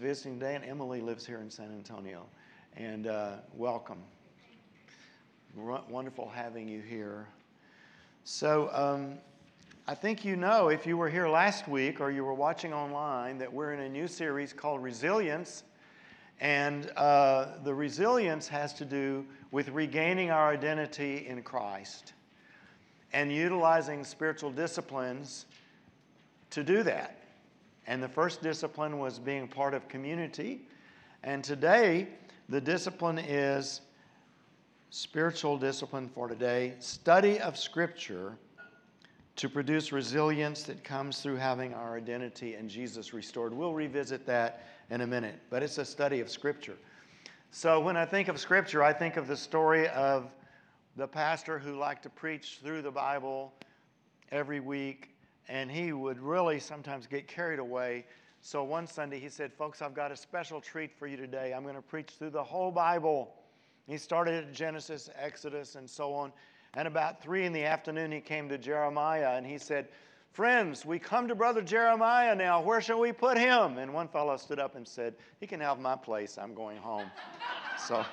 visiting today, and Emily lives here in San Antonio. And uh, welcome. W- wonderful having you here. So, um, I think you know if you were here last week or you were watching online that we're in a new series called Resilience. And uh, the resilience has to do with regaining our identity in Christ and utilizing spiritual disciplines to do that. And the first discipline was being part of community. And today, the discipline is spiritual discipline for today study of Scripture to produce resilience that comes through having our identity in Jesus restored. We'll revisit that in a minute, but it's a study of Scripture. So when I think of Scripture, I think of the story of the pastor who liked to preach through the Bible every week, and he would really sometimes get carried away. So one Sunday he said, Folks, I've got a special treat for you today. I'm going to preach through the whole Bible. He started at Genesis, Exodus, and so on. And about three in the afternoon, he came to Jeremiah and he said, Friends, we come to Brother Jeremiah now. Where shall we put him? And one fellow stood up and said, He can have my place. I'm going home. so,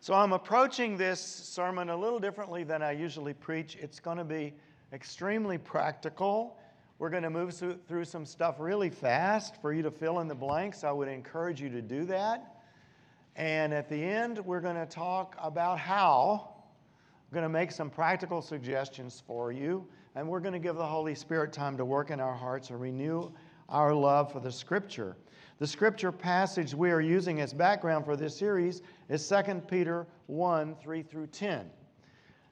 so I'm approaching this sermon a little differently than I usually preach. It's going to be extremely practical. We're going to move through some stuff really fast for you to fill in the blanks. I would encourage you to do that. And at the end, we're going to talk about how. We're going to make some practical suggestions for you. And we're going to give the Holy Spirit time to work in our hearts and renew our love for the Scripture. The Scripture passage we are using as background for this series is 2 Peter 1 3 through 10.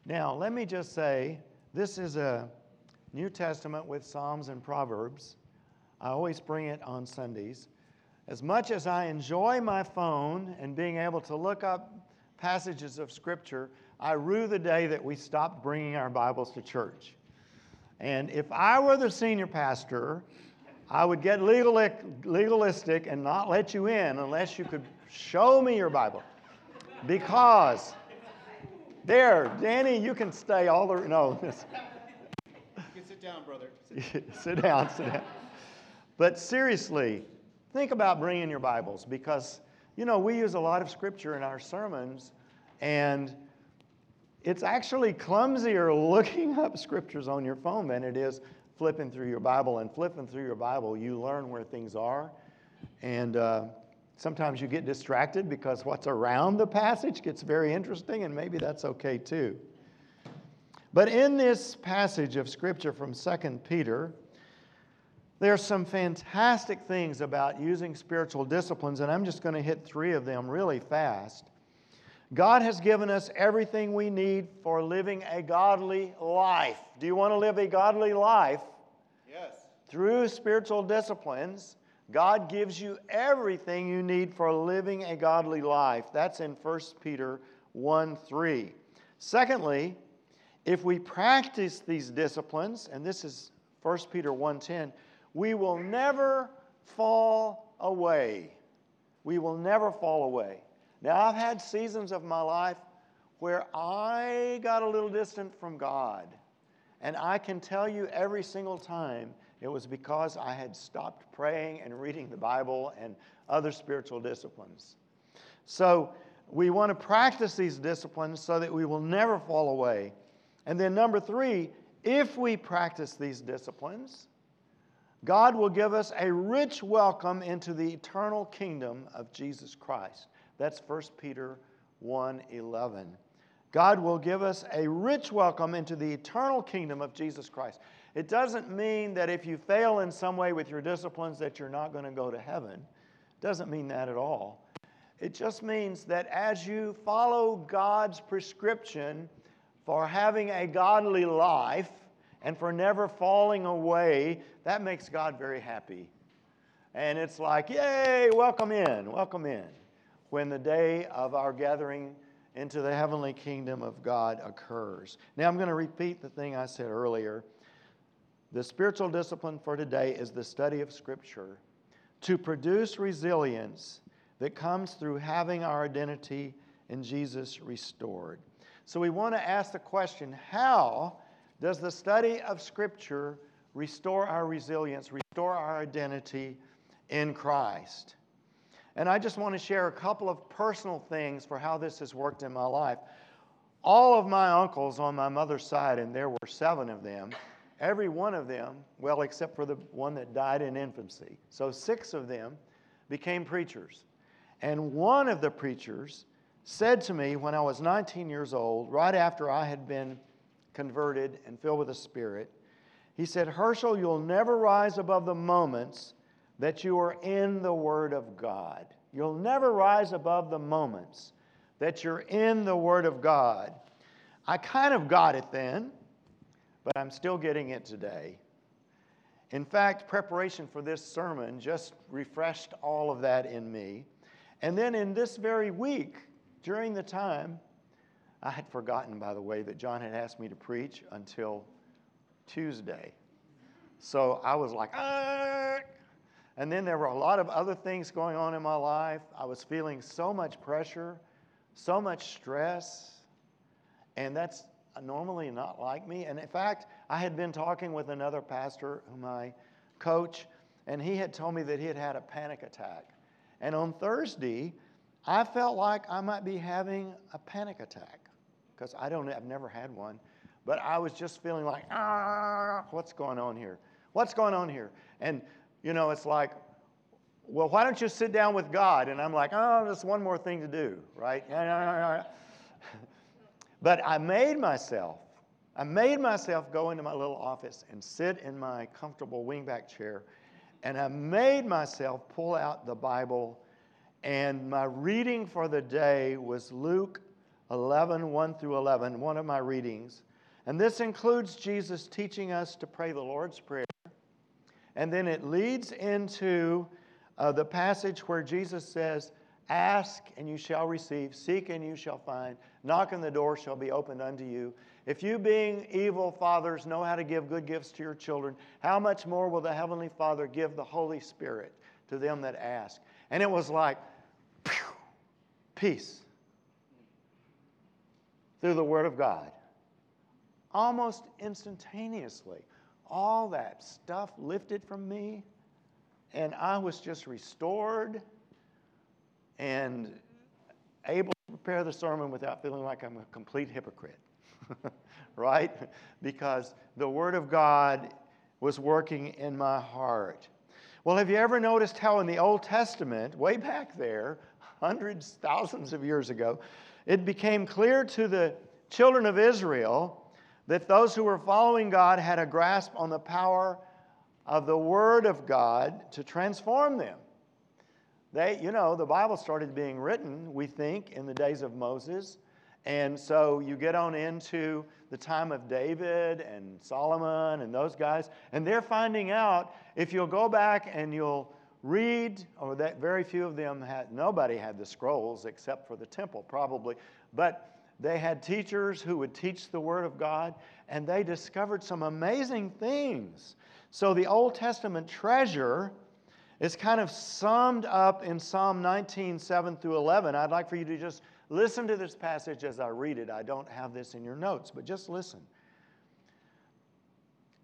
Now, let me just say this is a New Testament with Psalms and Proverbs. I always bring it on Sundays. As much as I enjoy my phone and being able to look up passages of Scripture, I rue the day that we stopped bringing our Bibles to church. And if I were the senior pastor, I would get legalistic and not let you in unless you could show me your Bible. Because, there, Danny, you can stay all the. No. You can sit down, brother. Sit, sit down, sit down. But seriously, think about bringing your Bibles because, you know, we use a lot of scripture in our sermons, and it's actually clumsier looking up scriptures on your phone than it is flipping through your Bible. And flipping through your Bible, you learn where things are. And uh, sometimes you get distracted because what's around the passage gets very interesting, and maybe that's okay too. But in this passage of scripture from 2 Peter, there's some fantastic things about using spiritual disciplines, and I'm just going to hit three of them really fast. God has given us everything we need for living a godly life. Do you want to live a godly life? Yes. Through spiritual disciplines, God gives you everything you need for living a godly life. That's in 1 Peter 1 3. Secondly, if we practice these disciplines, and this is 1 Peter 1:10, we will never fall away. We will never fall away. Now, I've had seasons of my life where I got a little distant from God. And I can tell you every single time it was because I had stopped praying and reading the Bible and other spiritual disciplines. So, we want to practice these disciplines so that we will never fall away. And then, number three, if we practice these disciplines, God will give us a rich welcome into the eternal kingdom of Jesus Christ. That's 1 Peter 1:11. God will give us a rich welcome into the eternal kingdom of Jesus Christ. It doesn't mean that if you fail in some way with your disciplines that you're not going to go to heaven. It doesn't mean that at all. It just means that as you follow God's prescription for having a godly life, and for never falling away, that makes God very happy. And it's like, yay, welcome in, welcome in, when the day of our gathering into the heavenly kingdom of God occurs. Now, I'm going to repeat the thing I said earlier. The spiritual discipline for today is the study of Scripture to produce resilience that comes through having our identity in Jesus restored. So, we want to ask the question how does the study of Scripture restore our resilience, restore our identity in Christ. And I just want to share a couple of personal things for how this has worked in my life. All of my uncles on my mother's side, and there were seven of them, every one of them, well, except for the one that died in infancy, so six of them became preachers. And one of the preachers said to me when I was 19 years old, right after I had been converted and filled with the Spirit, he said, Herschel, you'll never rise above the moments that you are in the Word of God. You'll never rise above the moments that you're in the Word of God. I kind of got it then, but I'm still getting it today. In fact, preparation for this sermon just refreshed all of that in me. And then in this very week, during the time, I had forgotten, by the way, that John had asked me to preach until Tuesday. So I was like, ah. And then there were a lot of other things going on in my life. I was feeling so much pressure, so much stress. And that's normally not like me. And in fact, I had been talking with another pastor whom I coach, and he had told me that he had had a panic attack. And on Thursday, I felt like I might be having a panic attack because I don't, I've never had one. But I was just feeling like, ah, what's going on here? What's going on here? And, you know, it's like, well, why don't you sit down with God? And I'm like, oh, there's one more thing to do, right? But I made myself, I made myself go into my little office and sit in my comfortable wingback chair. And I made myself pull out the Bible. And my reading for the day was Luke 11, 1 through 11, one of my readings. And this includes Jesus teaching us to pray the Lord's Prayer. And then it leads into uh, the passage where Jesus says, Ask and you shall receive, seek and you shall find, knock and the door shall be opened unto you. If you, being evil fathers, know how to give good gifts to your children, how much more will the Heavenly Father give the Holy Spirit to them that ask? And it was like, pew, peace through the Word of God almost instantaneously. All that stuff lifted from me, and I was just restored and able to prepare the sermon without feeling like I'm a complete hypocrite. right? Because the Word of God was working in my heart. Well, have you ever noticed how in the Old Testament, way back there, hundreds, thousands of years ago, it became clear to the children of Israel that those who were following God had a grasp on the power of the Word of God to transform them. They, you know, the Bible started being written, we think, in the days of Moses. And so you get on into the time of David and Solomon and those guys, and they're finding out if you'll go back and you'll read, or that very few of them had, nobody had the scrolls except for the temple, probably. But they had teachers who would teach the Word of God, and they discovered some amazing things. So the Old Testament treasure is kind of summed up in Psalm 19, 7 through 11. I'd like for you to just listen to this passage as I read it. I don't have this in your notes, but just listen.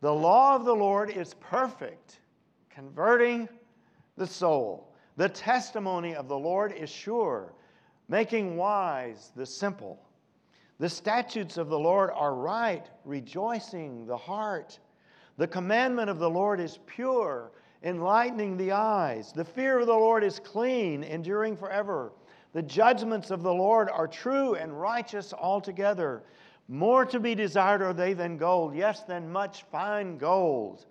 The law of the Lord is perfect, converting the soul. The testimony of the Lord is sure, making wise the simple. The statutes of the Lord are right, rejoicing the heart. The commandment of the Lord is pure, enlightening the eyes. The fear of the Lord is clean, enduring forever. The judgments of the Lord are true and righteous altogether. More to be desired are they than gold, yes, than much fine gold.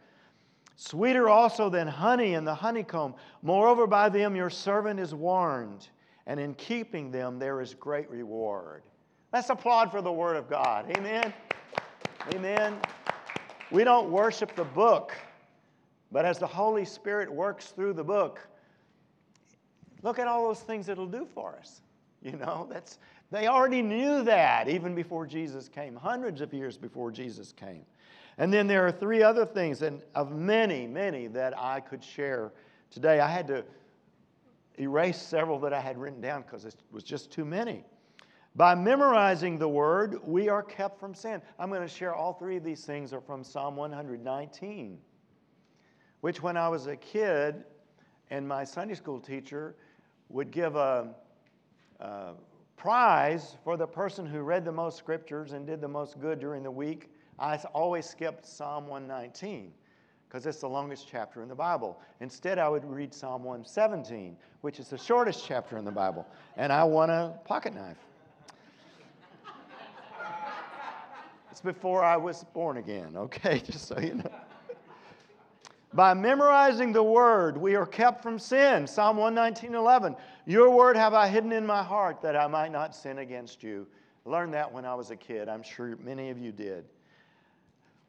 Sweeter also than honey and the honeycomb. Moreover, by them your servant is warned, and in keeping them there is great reward. Let's applaud for the Word of God. Amen. Amen. We don't worship the book, but as the Holy Spirit works through the book, look at all those things it'll do for us. You know, that's they already knew that even before Jesus came, hundreds of years before Jesus came. And then there are three other things, and of many, many that I could share today. I had to erase several that I had written down because it was just too many. By memorizing the word, we are kept from sin. I'm going to share all three of these things are from Psalm 119. Which when I was a kid, and my Sunday school teacher would give a, a prize for the person who read the most scriptures and did the most good during the week. I always skipped Psalm 119 because it's the longest chapter in the Bible. Instead, I would read Psalm 117, which is the shortest chapter in the Bible, and I won a pocket knife. it's before I was born again, okay? Just so you know. By memorizing the word, we are kept from sin. Psalm 119, 11. Your word have I hidden in my heart that I might not sin against you. Learned that when I was a kid. I'm sure many of you did.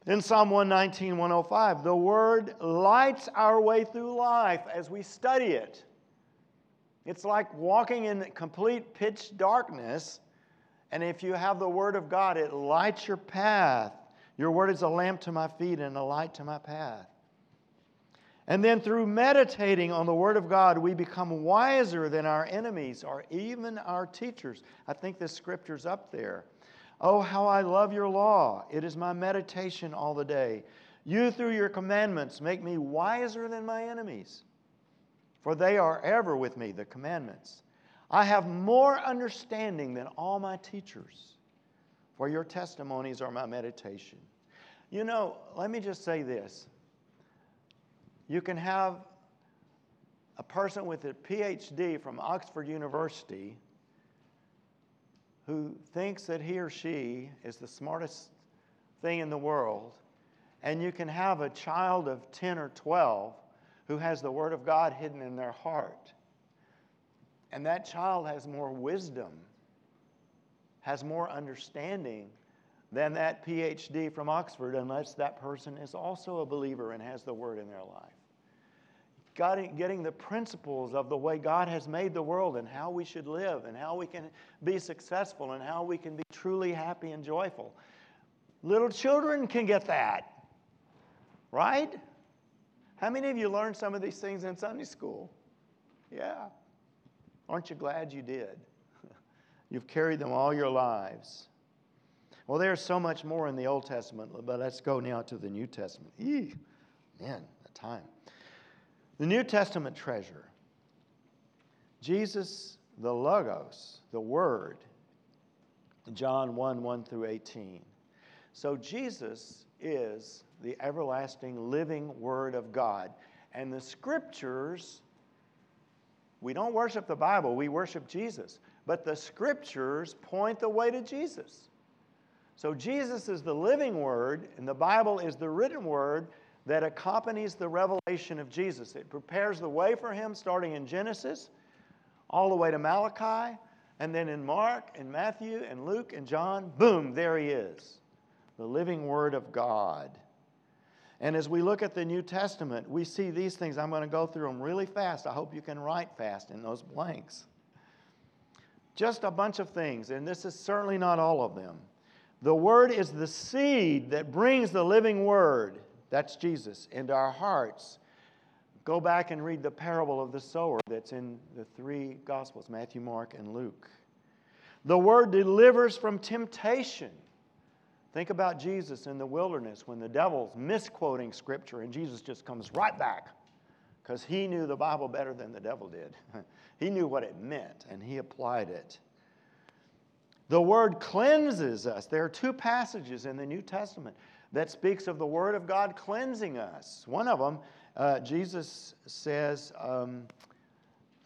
In Psalm 119, 105, the word lights our way through life as we study it. It's like walking in complete pitch darkness, and if you have the word of God, it lights your path. Your word is a lamp to my feet and a light to my path. And then through meditating on the Word of God, we become wiser than our enemies or even our teachers. I think this scripture's up there. Oh, how I love your law. It is my meditation all the day. You, through your commandments, make me wiser than my enemies, for they are ever with me, the commandments. I have more understanding than all my teachers, for your testimonies are my meditation. You know, let me just say this. You can have a person with a PhD from Oxford University who thinks that he or she is the smartest thing in the world, and you can have a child of 10 or 12 who has the Word of God hidden in their heart. And that child has more wisdom, has more understanding than that PhD from Oxford, unless that person is also a believer and has the Word in their life getting the principles of the way God has made the world and how we should live and how we can be successful and how we can be truly happy and joyful. Little children can get that, right? How many of you learned some of these things in Sunday school? Yeah. Aren't you glad you did? You've carried them all your lives. Well, there's so much more in the Old Testament, but let's go now to the New Testament. Eee, man, the time. The New Testament treasure. Jesus, the Logos, the Word, John 1 1 through 18. So Jesus is the everlasting living Word of God. And the Scriptures, we don't worship the Bible, we worship Jesus. But the Scriptures point the way to Jesus. So Jesus is the living Word, and the Bible is the written Word that accompanies the revelation of Jesus. It prepares the way for him starting in Genesis all the way to Malachi, and then in Mark and Matthew and Luke and John, boom, there he is, the living Word of God. And as we look at the New Testament, we see these things. I'm going to go through them really fast. I hope you can write fast in those blanks. Just a bunch of things, and this is certainly not all of them. The Word is the seed that brings the living Word. That's Jesus into our hearts. Go back and read the parable of the sower that's in the three Gospels Matthew, Mark, and Luke. The Word delivers from temptation. Think about Jesus in the wilderness when the devil's misquoting Scripture and Jesus just comes right back because he knew the Bible better than the devil did. he knew what it meant and he applied it. The Word cleanses us. There are two passages in the New Testament that speaks of the Word of God cleansing us. One of them, uh, Jesus says, um,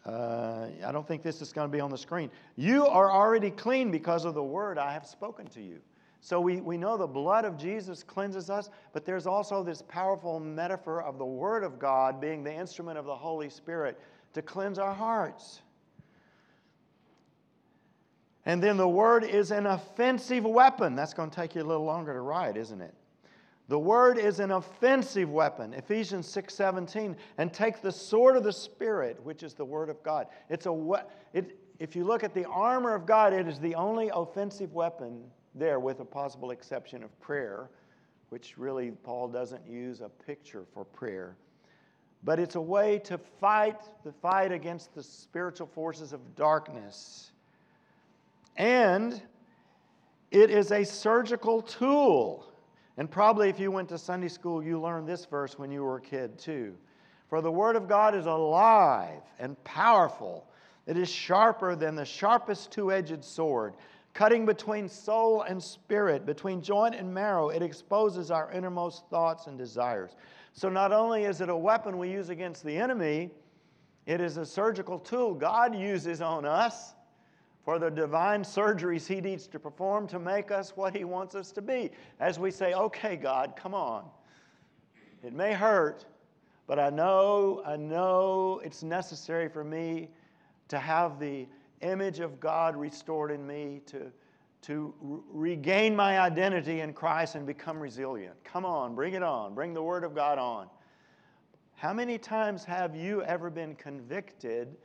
uh, I don't think this is going to be on the screen. You are already clean because of the Word I have spoken to you. So we, we know the blood of Jesus cleanses us, but there's also this powerful metaphor of the Word of God being the instrument of the Holy Spirit to cleanse our hearts. And then the Word is an offensive weapon. That's going to take you a little longer to write, isn't it? The word is an offensive weapon, Ephesians 6:17, and take the sword of the spirit, which is the word of God. It's a it, if you look at the armor of God, it is the only offensive weapon there with a possible exception of prayer, which really Paul doesn't use a picture for prayer. But it's a way to fight the fight against the spiritual forces of darkness. And it is a surgical tool And probably if you went to Sunday school, you learned this verse when you were a kid too. For the Word of God is alive and powerful. It is sharper than the sharpest two edged sword, cutting between soul and spirit, between joint and marrow. It exposes our innermost thoughts and desires. So not only is it a weapon we use against the enemy, it is a surgical tool God uses on us for the divine surgeries He needs to perform to make us what He wants us to be. As we say, okay, God, come on. It may hurt, but I know, I know it's necessary for me to have the image of God restored in me, to, to regain my identity in Christ and become resilient. Come on, bring it on. Bring the Word of God on. How many times have you ever been convicted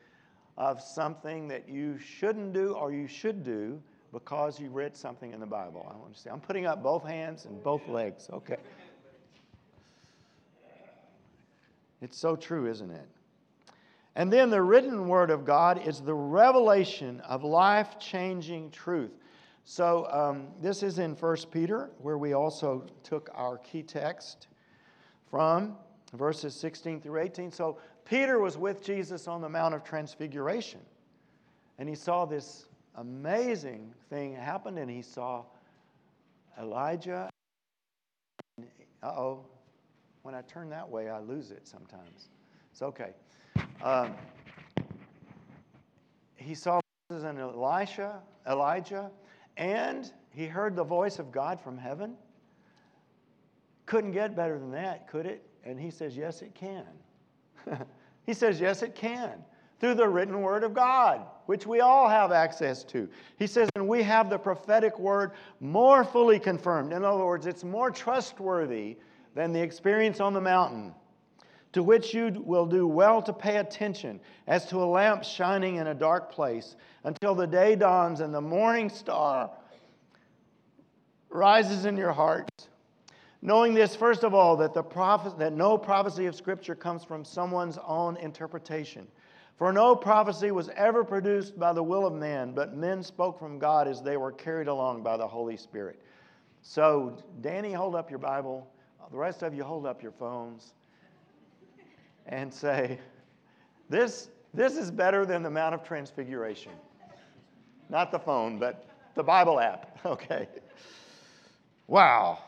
of something that you shouldn't do or you should do because you read something in the Bible. I want to say, I'm putting up both hands and both legs. Okay. It's so true, isn't it? And then the written word of God is the revelation of life changing truth. So um, this is in 1 Peter, where we also took our key text from verses 16 through 18. So Peter was with Jesus on the Mount of Transfiguration, and he saw this amazing thing happen, and he saw Elijah. Uh oh, when I turn that way, I lose it sometimes. It's okay. Um, he saw Moses and Elisha, Elijah, and he heard the voice of God from heaven. Couldn't get better than that, could it? And he says, Yes, it can. he says, Yes, it can. Through the written word of God, which we all have access to. He says, and we have the prophetic word more fully confirmed. In other words, it's more trustworthy than the experience on the mountain, to which you will do well to pay attention as to a lamp shining in a dark place until the day dawns and the morning star rises in your hearts. Knowing this, first of all, that, the prophet, that no prophecy of Scripture comes from someone's own interpretation. For no prophecy was ever produced by the will of man, but men spoke from God as they were carried along by the Holy Spirit. So, Danny, hold up your Bible. The rest of you, hold up your phones and say, This, this is better than the Mount of Transfiguration. Not the phone, but the Bible app. Okay. Wow.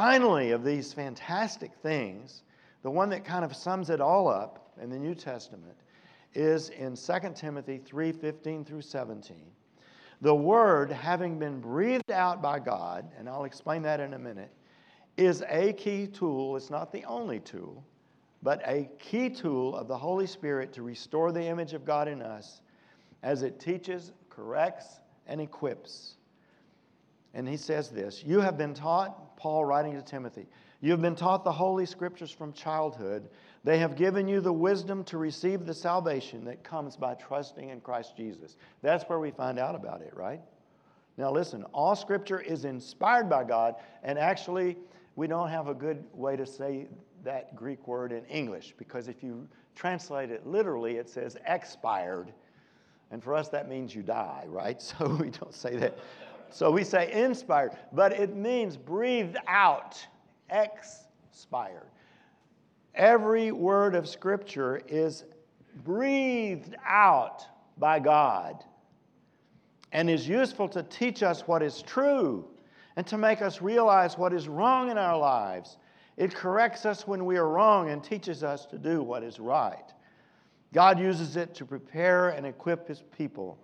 Finally, of these fantastic things, the one that kind of sums it all up in the New Testament is in 2 Timothy 3:15 through 17. The word, having been breathed out by God, and I'll explain that in a minute, is a key tool. It's not the only tool, but a key tool of the Holy Spirit to restore the image of God in us as it teaches, corrects, and equips. And he says this You have been taught Paul writing to Timothy. You have been taught the Holy Scriptures from childhood. They have given you the wisdom to receive the salvation that comes by trusting in Christ Jesus. That's where we find out about it, right? Now, listen, all Scripture is inspired by God, and actually, we don't have a good way to say that Greek word in English because if you translate it literally, it says expired. And for us, that means you die, right? So we don't say that. So we say inspired, but it means breathed out, expired. Every word of Scripture is breathed out by God and is useful to teach us what is true and to make us realize what is wrong in our lives. It corrects us when we are wrong and teaches us to do what is right. God uses it to prepare and equip His people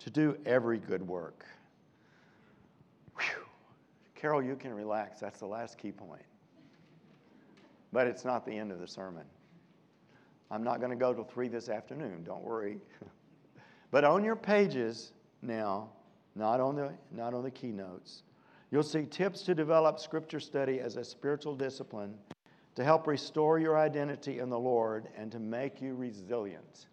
to do every good work. Carol, you can relax. That's the last key point. But it's not the end of the sermon. I'm not going to go till 3 this afternoon. Don't worry. but on your pages now, not on the, not on the keynotes, you'll see tips to develop scripture study as a spiritual discipline to help restore your identity in the Lord and to make you resilient.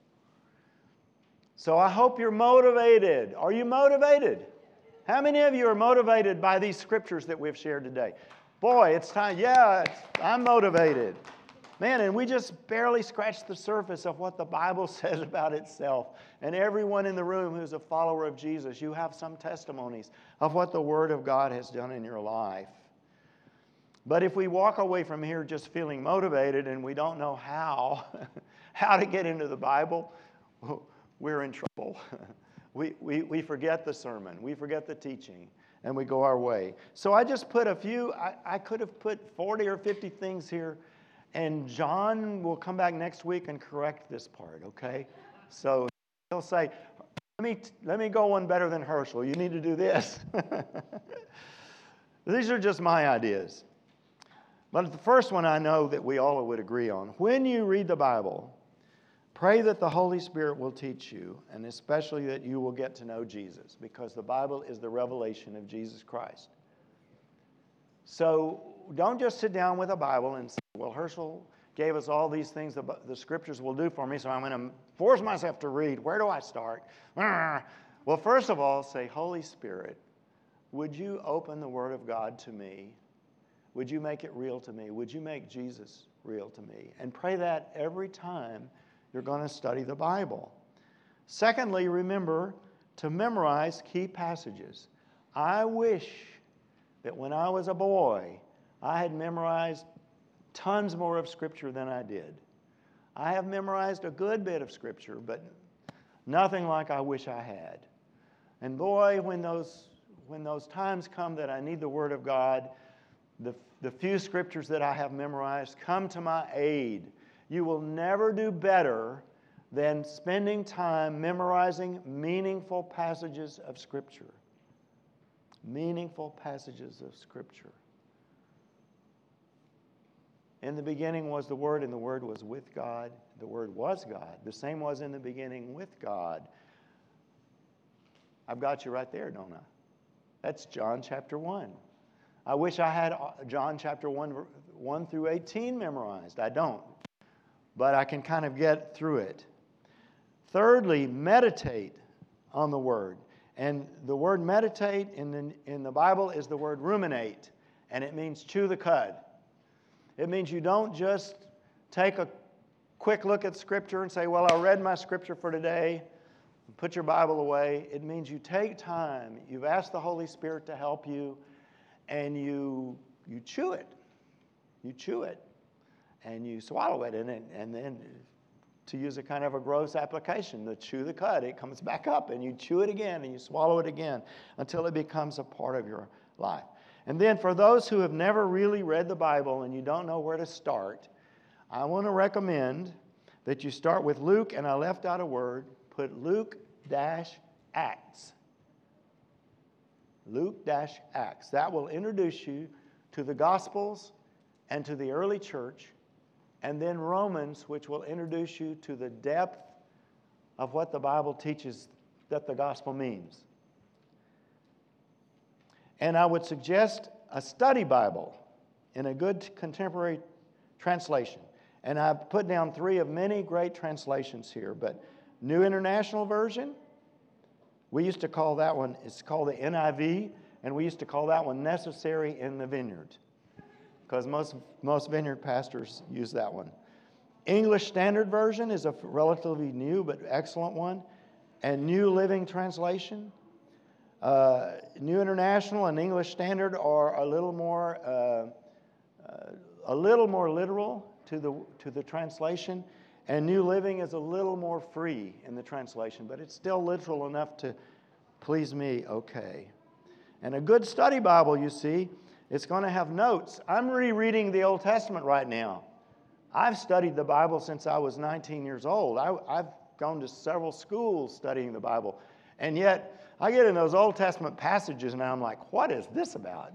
So I hope you're motivated. Are you motivated? How many of you are motivated by these scriptures that we've shared today? Boy, it's time. Yeah, it's, I'm motivated. Man, and we just barely scratched the surface of what the Bible says about itself. And everyone in the room who's a follower of Jesus, you have some testimonies of what the Word of God has done in your life. But if we walk away from here just feeling motivated and we don't know how, how to get into the Bible, we're in trouble. We, we, forget the sermon, we forget the teaching, and we go our way. So I just put a few, I, I could have put 40 or 50 things here, and John will come back next week and correct this part, okay? So he'll say, let me, let me go one better than Herschel. You need to do this. These are just my ideas. But the first one I know that we all would agree on. When you read the Bible, pray that the Holy Spirit will teach you, and especially that you will get to know Jesus, because the Bible is the revelation of Jesus Christ. So don't just sit down with a Bible and say, Well, Herschel gave us all these things the, the scriptures will do for me, so I'm going to force myself to read. Where do I start? Well, first of all, say, Holy Spirit, would you open the Word of God to me would you make it real to me? Would you make Jesus real to me? And pray that every time you're going to study the Bible. Secondly, remember to memorize key passages. I wish that when I was a boy, I had memorized tons more of Scripture than I did. I have memorized a good bit of Scripture, but nothing like I wish I had. And boy, when those, when those times come that I need the Word of God, the, the few scriptures that I have memorized come to my aid. You will never do better than spending time memorizing meaningful passages of Scripture. Meaningful passages of Scripture. In the beginning was the Word, and the Word was with God. The Word was God. The same was in the beginning with God. I've got you right there, don't I? That's John chapter 1. I wish I had John chapter 1, 1 through 18 memorized. I don't. But I can kind of get through it. Thirdly, meditate on the word. And the word meditate in the, in the Bible is the word ruminate, and it means chew the cud. It means you don't just take a quick look at Scripture and say, Well, I read my Scripture for today, put your Bible away. It means you take time, you've asked the Holy Spirit to help you, and you, you chew it. You chew it and you swallow it. And, and then, to use a kind of a gross application, to chew the cud, it comes back up and you chew it again and you swallow it again until it becomes a part of your life. And then, for those who have never really read the Bible and you don't know where to start, I want to recommend that you start with Luke, and I left out a word, put Luke dash Acts. Luke dash Acts. That will introduce you to the Gospels and to the early church, and then Romans, which will introduce you to the depth of what the Bible teaches that the gospel means. And I would suggest a study Bible in a good contemporary translation. And I've put down three of many great translations here, but New International Version, we used to call that one, it's called the NIV, and we used to call that one necessary in the vineyard because most, most vineyard pastors use that one. English Standard Version is a relatively new but excellent one, and New Living Translation. Uh, new International and English Standard are a little more uh, uh, a little more literal to the to the translation, and New Living is a little more free in the translation, but it's still literal enough to please me okay. And a good study Bible, you see, it's going to have notes. I'm rereading the Old Testament right now. I've studied the Bible since I was 19 years old. I, have gone to several schools studying the Bible. And yet, I get in those Old Testament passages and I'm like, what is this about?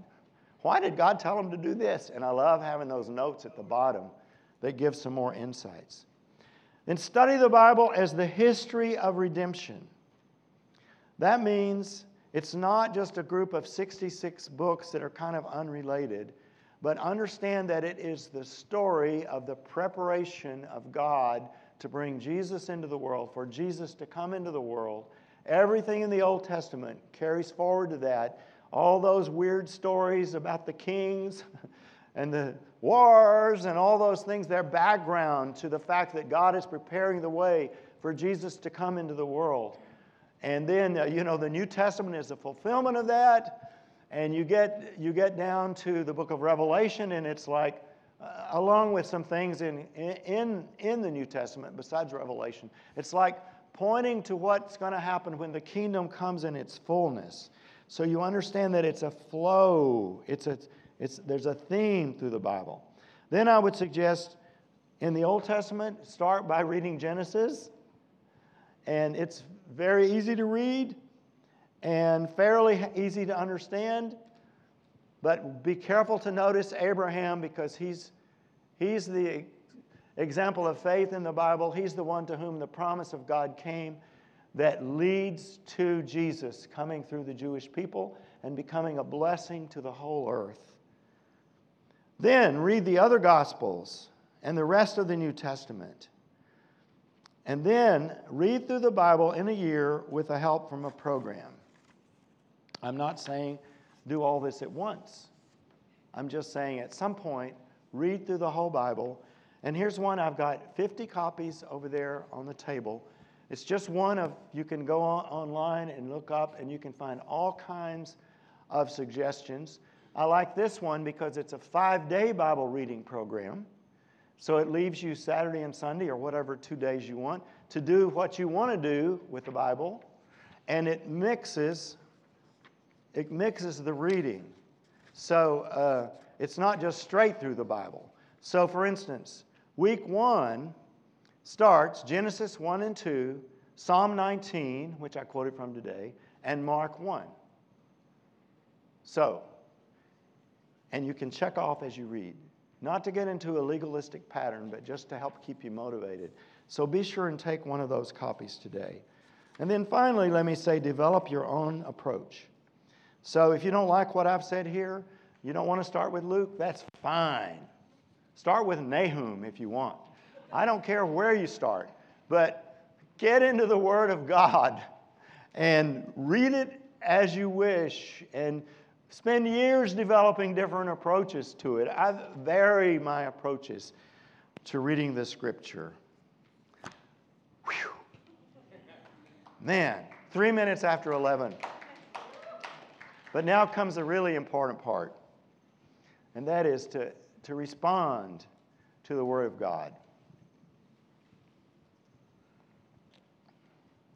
Why did God tell them to do this? And I love having those notes at the bottom that give some more insights. Then study the Bible as the history of redemption. That means it's not just a group of 66 books that are kind of unrelated, but understand that it is the story of the preparation of God to bring Jesus into the world, for Jesus to come into the world. Everything in the Old Testament carries forward to that. All those weird stories about the kings and the wars and all those things, they're background to the fact that God is preparing the way for Jesus to come into the world. And then, uh, you know, the New Testament is the fulfillment of that. And you get, you get down to the book of Revelation, and it's like, uh, along with some things in, in, in the New Testament besides Revelation, it's like pointing to what's going to happen when the kingdom comes in its fullness. So you understand that it's a flow, it's a, it's, there's a theme through the Bible. Then I would suggest in the Old Testament, start by reading Genesis. And it's very easy to read and fairly easy to understand. But be careful to notice Abraham because he's, he's the example of faith in the Bible. He's the one to whom the promise of God came that leads to Jesus coming through the Jewish people and becoming a blessing to the whole earth. Then read the other Gospels and the rest of the New Testament. And then read through the Bible in a year with the help from a program. I'm not saying do all this at once. I'm just saying at some point, read through the whole Bible. And here's one I've got 50 copies over there on the table. It's just one of, you can go on, online and look up, and you can find all kinds of suggestions. I like this one because it's a five day Bible reading program. So it leaves you Saturday and Sunday, or whatever two days you want, to do what you want to do with the Bible. And it mixes, it mixes the reading. So uh, it's not just straight through the Bible. So, for instance, week one starts Genesis 1 and 2, Psalm 19, which I quoted from today, and Mark 1. So, and you can check off as you read. Not to get into a legalistic pattern, but just to help keep you motivated. So be sure and take one of those copies today. And then finally, let me say develop your own approach. So if you don't like what I've said here, you don't want to start with Luke, that's fine. Start with Nahum if you want. I don't care where you start, but get into the Word of God and read it as you wish and spend years developing different approaches to it. I vary my approaches to reading the scripture. Whew. Man, three minutes after 11. But now comes the really important part, and that is to, to respond to the Word of God.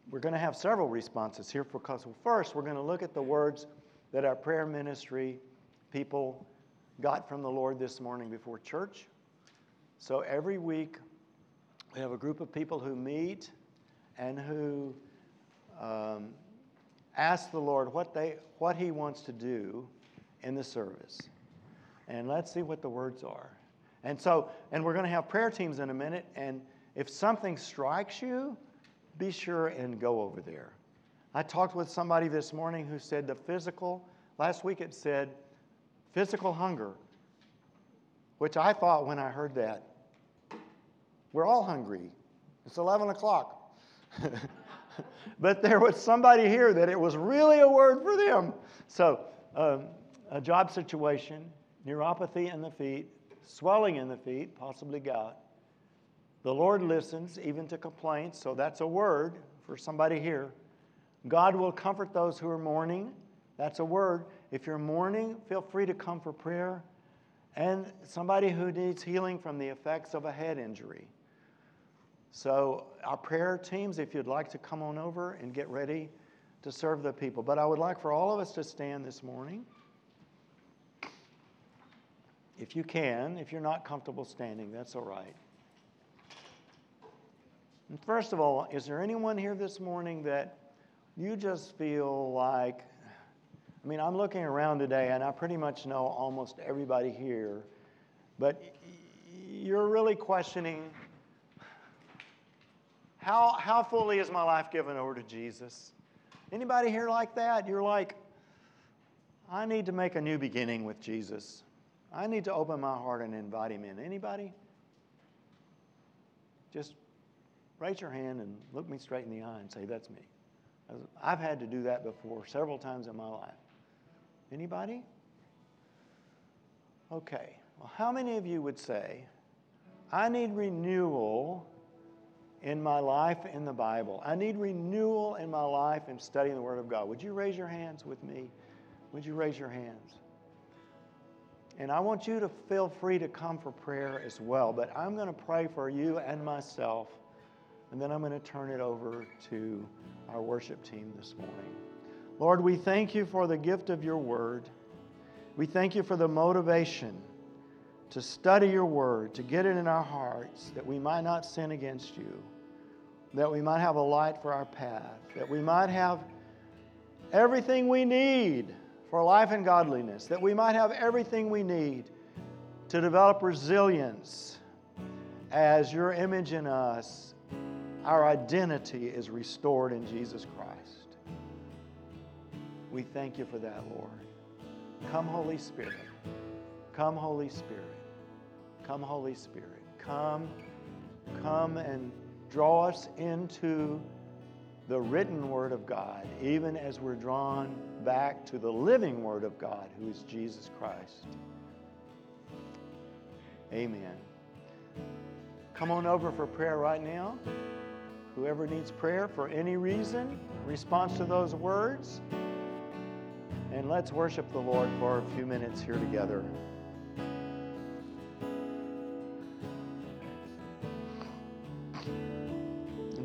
We're going to have several responses here because, well, first, we're going to look at the words that our prayer ministry people got from the Lord this morning before church. So every week, we have a group of people who meet and who um, ask the Lord what, they, what He wants to do in the service. And let's see what the words are. And so, and we're going to have prayer teams in a minute. And if something strikes you, be sure and go over there. I talked with somebody this morning who said the physical, last week it said physical hunger, which I thought when I heard that, we're all hungry. It's 11 o'clock. but there was somebody here that it was really a word for them. So, um, a job situation, neuropathy in the feet, swelling in the feet, possibly gout. The Lord listens even to complaints, so that's a word for somebody here. God will comfort those who are mourning. That's a word. If you're mourning, feel free to come for prayer. And somebody who needs healing from the effects of a head injury. So, our prayer teams, if you'd like to come on over and get ready to serve the people. But I would like for all of us to stand this morning. If you can, if you're not comfortable standing, that's all right. And first of all, is there anyone here this morning that you just feel like, I mean, I'm looking around today and I pretty much know almost everybody here, but you're really questioning how, how fully is my life given over to Jesus? Anybody here like that? You're like, I need to make a new beginning with Jesus. I need to open my heart and invite him in. Anybody? Just raise your hand and look me straight in the eye and say, That's me. I've had to do that before several times in my life. Anybody? Okay. Well, how many of you would say, I need renewal in my life in the Bible? I need renewal in my life in studying the Word of God. Would you raise your hands with me? Would you raise your hands? And I want you to feel free to come for prayer as well. But I'm going to pray for you and myself, and then I'm going to turn it over to our worship team this morning. Lord, we thank you for the gift of your word. We thank you for the motivation to study your word, to get it in our hearts, that we might not sin against you, that we might have a light for our path, that we might have everything we need for life and godliness, that we might have everything we need to develop resilience as your image in us, our identity is restored in Jesus Christ. We thank you for that, Lord. Come, Holy Spirit. Come, Holy Spirit. Come, Holy Spirit. Come, come and draw us into the written Word of God, even as we're drawn back to the living Word of God, who is Jesus Christ. Amen. Come on over for prayer right now. Whoever needs prayer for any reason, response to those words. And let's worship the Lord for a few minutes here together.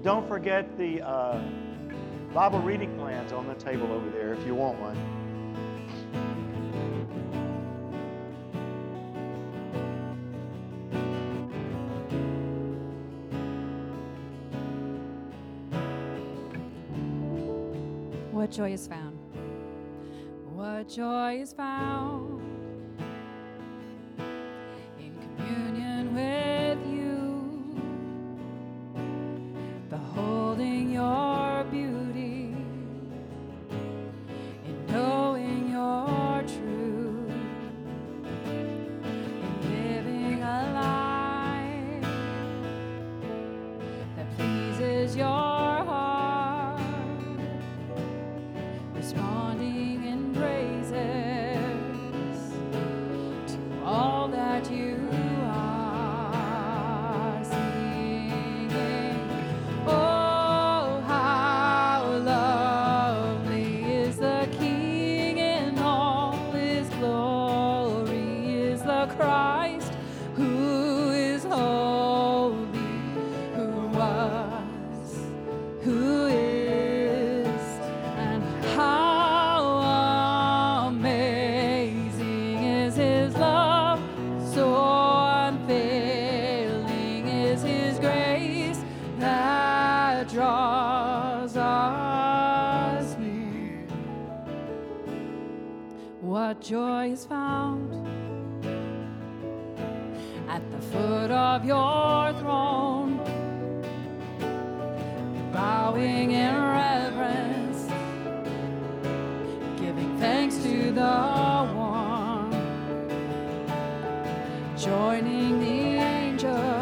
Don't forget the uh, Bible reading plans on the table over there if you want one. Joy is found? What joy is found in communion with you, beholding your beauty, in knowing your truth, in living a life that pleases your joining the angels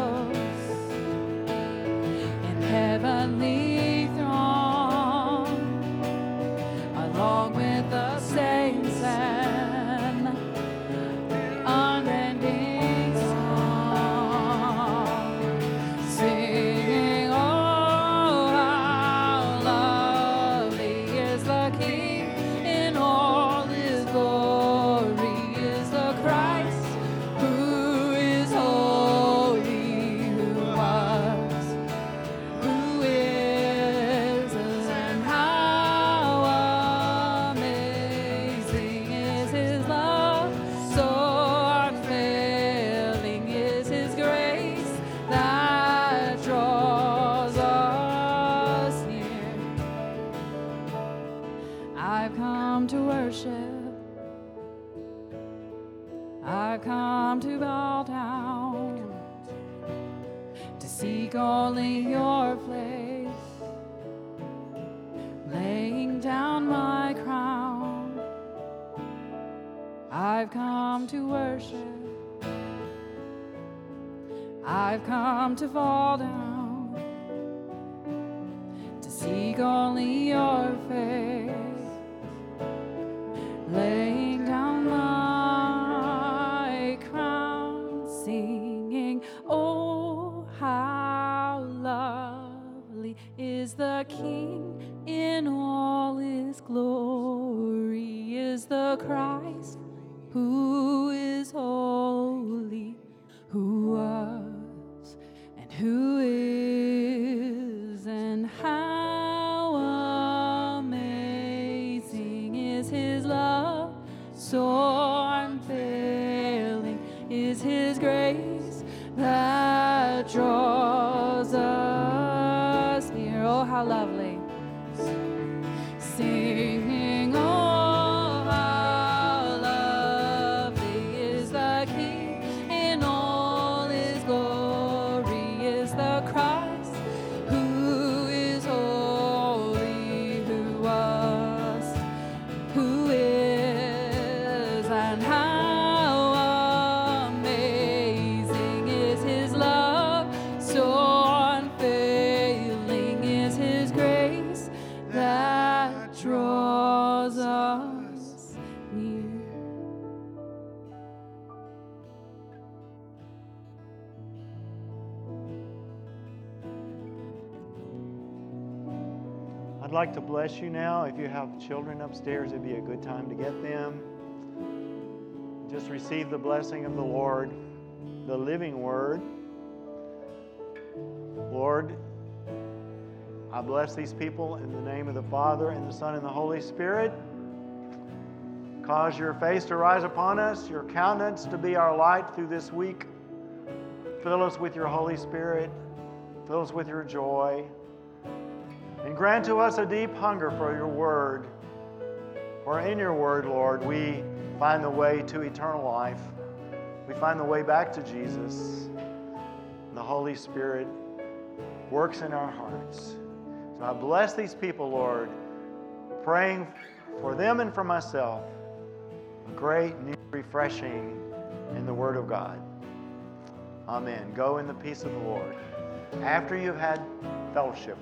I've come to worship. I've come to fall down to seek only your face, like to bless you now. If you have children upstairs, it'd be a good time to get them. Just receive the blessing of the Lord, the living word. Lord, I bless these people in the name of the Father, and the Son, and the Holy Spirit. Cause your face to rise upon us, your countenance to be our light through this week. Fill us with your Holy Spirit. Fill us with your joy. And grant to us a deep hunger for your word. For in your word, Lord, we find the way to eternal life. We find the way back to Jesus. The Holy Spirit works in our hearts. So I bless these people, Lord, praying for them and for myself a great new refreshing in the Word of God. Amen. Go in the peace of the Lord. After you've had fellowship